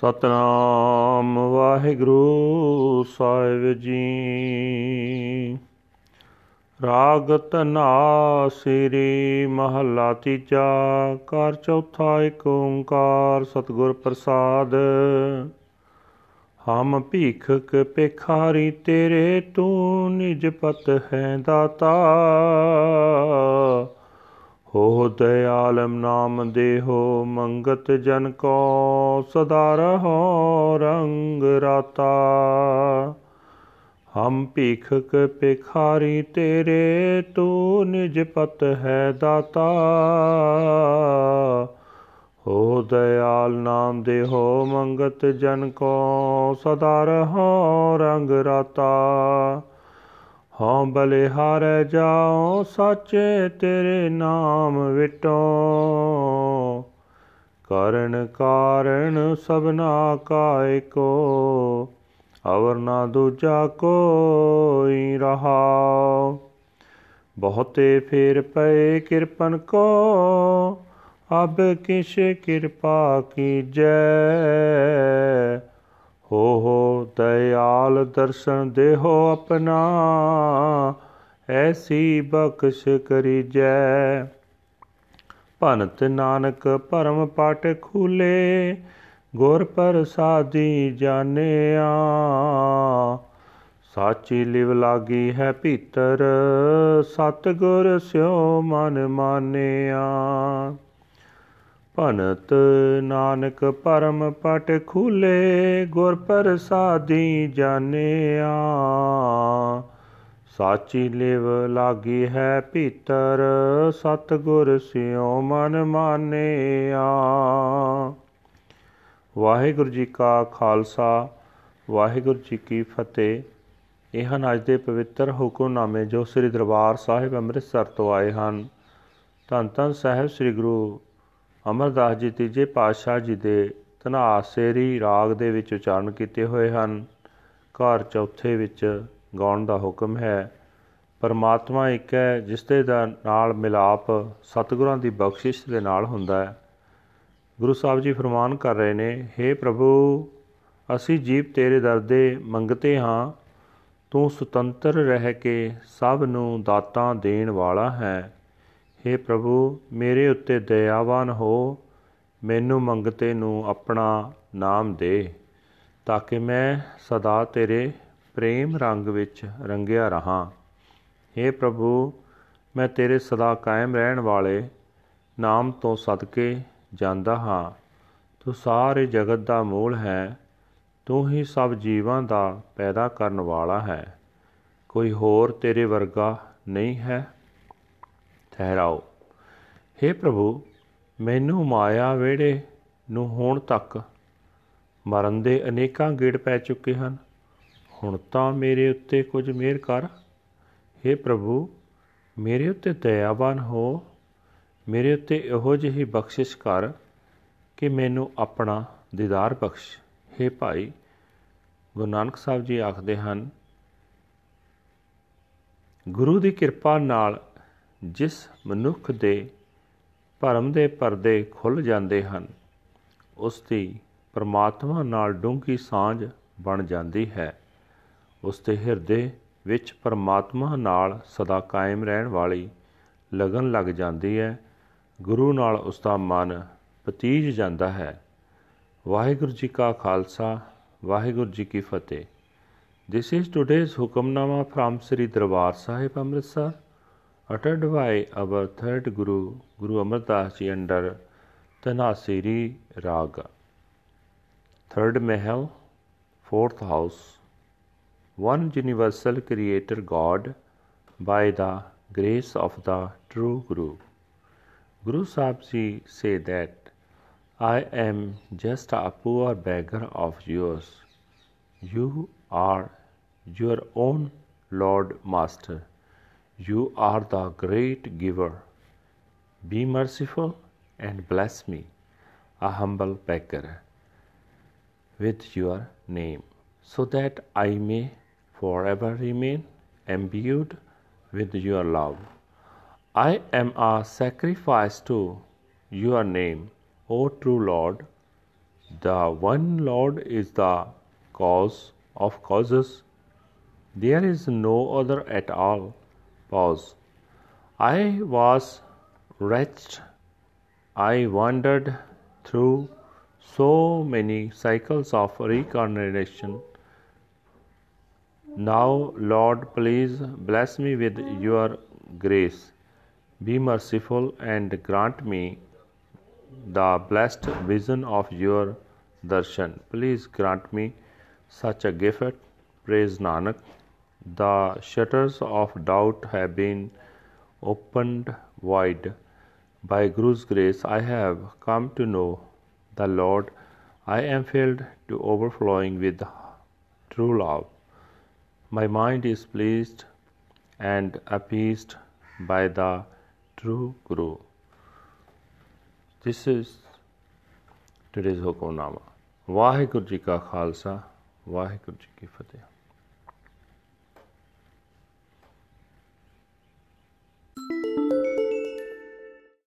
ਸਤਨਾਮ ਵਾਹਿਗੁਰੂ ਸਾਹਿਬ ਜੀ। ਰਾਗ ਧਨਾ ਸ੍ਰੀ ਮਹੱਲਾ ਤੀਜਾ, ਘਰ ਚੌਥਾ ਏਕ ਓੰਕਾਰ ਸਤਿਗੁਰ ਪ੍ਰਸਾਦ। ਹਮ ਭੀਖਕ ਪੇਖਾਰੀ ਤੇਰੇ ਤੂੰ ਨਿਜ ਪਤ ਹੈ ਦਾਤਾ। ਹੋ ਦਇਆਲਮ ਨਾਮ ਦੇਹੋ, ਮੰਗਤ ਜਨ ਕੋ ਸਦਾ ਰਹੋ ਰੰਗ ਰਾਤਾ। ਹਮ ਭੀਖਕ ਭਿਖਾਰੀ ਤੇਰੇ, ਤੂੰ ਨਿਜ ਪਤ ਹੈ ਦਾਤਾ। ਹੋ ਦਇਆਲ ਨਾਮ ਦੇਹੋ, ਮੰਗਤ ਜਨ ਕੋ ਸਦਾ ਰਹੋ ਰੰਗ ਰਾਤਾ। ਹਉ ਬਲਿਹਾਰੈ ਜਾਉ, ਸਾਚੇ ਤੇਰੇ ਨਾਮ ਵਿਟੋ। ਕਰਨ ਕਾਰਨ ਸਭਨਾ ਕਾ ਏਕੋ ਅਵਰ ਨਾ ਦੂਜਾ ਕੋਈ ਰਹਾਉ। ਬਹੁਤੇ ਫੇਰ ਪਏ ਕਿਰਪਨ ਕੋ, ਅਬ ਕਿਛ ਕਿਰਪਾ ਕੀਜੈ। ਹੋ ਹੋ ਦਇਆਲ ਦਰਸ਼ਨ ਦੇਹੋ ਆਪਣਾ, ਐਸੀ ਬਖਸ਼ ਕਰੀਜੈ। ਭਨਤ ਨਾਨਕ ਪਰਮ ਪਾਟ ਖੂਲੇ, ਗੁਰ ਪ੍ਰਸਾਦੀ ਜਾਣਿਆ। ਸਾਚੀ ਲਿਵ ਲਾਗੀ ਹੈ ਭੀਤਰ ਸਤ ਗੁਰ ਸਿਓ ਮਨ ਮਾਨਿਆ। ਭਨਤ ਨਾਨਕ ਪਰਮ ਪਟ ਖੂਲੇ, ਗੁਰ ਪ੍ਰਸਾਦੀ ਜਾਣਿਆ। ਸਾਚੀ ਲਿਵ ਲਾਗੀ ਹੈ ਭੀਤਰ ਸਤ ਗੁਰ ਸਿਓ ਮਨ ਮਾਨਿਆ। ਵਾਹਿਗੁਰੂ ਜੀ ਕਾ ਖਾਲਸਾ, ਵਾਹਿਗੁਰੂ ਜੀ ਕੀ ਫਤਿਹ। ਇਹ ਹਨ ਅੱਜ ਦੇ ਪਵਿੱਤਰ ਹੁਕਮਨਾਮੇ ਜੋ ਸ੍ਰੀ ਦਰਬਾਰ ਸਾਹਿਬ ਅੰਮ੍ਰਿਤਸਰ ਤੋਂ ਆਏ ਹਨ, ਧੰਨ ਧੰਨ ਸਾਹਿਬ ਸ੍ਰੀ ਗੁਰੂ ਅਮਰਦਾਸ ਜੀ ਤੀਜੇ ਪਾਤਸ਼ਾਹ ਜੀ ਦੇ ਤਨਾਸੇਰੀ ਰਾਗ ਦੇ ਵਿੱਚ ਉਚਾਰਨ ਕੀਤੇ ਹੋਏ ਹਨ। ਘਰ ਚੌਥੇ ਵਿੱਚ ਗਾਉਣ ਦਾ ਹੁਕਮ ਹੈ, ਪਰਮਾਤਮਾ ਇੱਕ ਹੈ ਜਿਸ ਦੇ ਨਾਲ ਮਿਲਾਪ ਸਤਿਗੁਰਾਂ ਦੀ ਬਖਸ਼ਿਸ਼ ਦੇ ਨਾਲ ਹੁੰਦਾ ਹੈ। ਗੁਰੂ ਸਾਹਿਬ ਜੀ ਫਰਮਾਨ ਕਰ ਰਹੇ ਨੇ हे ਪ੍ਰਭੂ, ਅਸੀਂ ਜੀਵ ਤੇਰੇ ਦਰ ਦੇ ਮੰਗਤੇ ਹਾਂ। ਤੂੰ ਸੁਤੰਤਰ ਰਹਿ ਕੇ ਸਭ ਨੂੰ ਦਾਤਾਂ ਦੇਣ ਵਾਲਾ ਹੈ। हे ਪ੍ਰਭੂ, ਮੇਰੇ ਉੱਤੇ ਦਇਆਵਾਨ ਹੋ। ਮੈਨੂੰ ਮੰਗਤੇ ਨੂੰ ਆਪਣਾ ਨਾਮ ਦੇ, ਤਾਂ ਕਿ ਮੈਂ ਸਦਾ ਤੇਰੇ ਪ੍ਰੇਮ ਰੰਗ ਵਿੱਚ ਰੰਗਿਆ ਰਹਾ। हे ਪ੍ਰਭੂ, ਮੈਂ ਤੇਰੇ ਸਦਾ ਕਾਇਮ ਰਹਿਣ ਵਾਲੇ ਨਾਮ ਤੋਂ ਸਦਕੇ ਜਾਂਦਾ ਹਾਂ। ਤੂੰ ਸਾਰੇ ਜਗਤ ਦਾ ਮੂਲ ਹੈ। ਤੂੰ ਹੀ ਸਭ ਜੀਵਾਂ ਦਾ ਪੈਦਾ ਕਰਨ ਵਾਲਾ ਹੈ। ਕੋਈ ਹੋਰ ਤੇਰੇ ਵਰਗਾ ਨਹੀਂ ਹੈ। ਠਹਿਰਾਓ हे ਪ੍ਰਭੂ ਮੈਨੂੰ ਮਾਇਆ ਵੇੜੇ ਨੂੰ ਹੋਣ ਤੱਕ ਮਰਨ ਦੇ ਅਨੇਕਾਂ ਗੇੜ ਪੈ ਚੁੱਕੇ ਹਨ ਹੁਣ ਤਾਂ ਮੇਰੇ ਉੱਤੇ ਕੁਝ ਮਿਹਰ ਕਰ हे ਪ੍ਰਭੂ ਮੇਰੇ ਉੱਤੇ ਦਇਆਵਾਨ ਹੋ ਮੇਰੇ ਉੱਤੇ ਇਹੋ ਜਿਹੀ ਬਖਸ਼ਿਸ਼ ਕਰ ਕਿ ਮੈਨੂੰ ਆਪਣਾ ਦੀਦਾਰ ਬਖਸ਼ हे ਭਾਈ ਗੁਰੂ ਨਾਨਕ ਸਾਹਿਬ ਜੀ ਆਖਦੇ ਹਨ ਗੁਰੂ ਦੀ ਕਿਰਪਾ ਨਾਲ ਜਿਸ ਮਨੁੱਖ ਦੇ ਭਰਮ ਦੇ ਪਰਦੇ ਖੁੱਲ ਜਾਂਦੇ ਹਨ ਉਸ ਦੀ ਪਰਮਾਤਮਾ ਨਾਲ ਡੂੰਘੀ ਸਾਂਝ ਬਣ ਜਾਂਦੀ ਹੈ। ਉਸ ਦੇ ਹਿਰਦੇ ਵਿੱਚ ਪਰਮਾਤਮਾ ਨਾਲ ਸਦਾ ਕਾਇਮ ਰਹਿਣ ਵਾਲੀ ਲਗਨ ਲੱਗ ਜਾਂਦੀ ਹੈ। ਗੁਰੂ ਨਾਲ ਉਸ ਦਾ ਮਨ ਪਤੀਜ ਜਾਂਦਾ ਹੈ। ਵਾਹਿਗੁਰੂ ਜੀ ਕਾ ਖਾਲਸਾ ਵਾਹਿਗੁਰੂ ਜੀ ਕੀ ਫਤਿਹ। This is today's Hukamnama from Sri Darbar Sahib Amritsar, uttered by our third Guru, Guru Amar Das Ji under Tanasiri Raga. Third Mahal, fourth house. One universal creator God by the grace of the true Guru. Guru Sahib Ji say that I am just a poor beggar of yours. You are your own Lord Master. You are the great giver. Be merciful and bless me, a humble beggar, with your name, so that I may forever remain imbued with your love. I am a sacrifice to your name, O true Lord. The one Lord is the cause of causes. There is no other at all. Pause. I was wretched. I wandered through so many cycles of reincarnation. Now, Lord, please bless me with your grace. Be merciful and grant me the blessed vision of your darshan. Please grant me such a gift. Praise Nanak. The shutters of doubt have been opened wide. By Guru's grace, I have come to know the Lord. I am filled to overflowing with true love. My mind is pleased and appeased by the true Guru. This is today's Hukamnama. Waheguru ji ਕਾ ਖਾਲਸਾ ਵਾਹਿਗੁਰੂ ਜੀ ਕੀ ਫਤਿਹ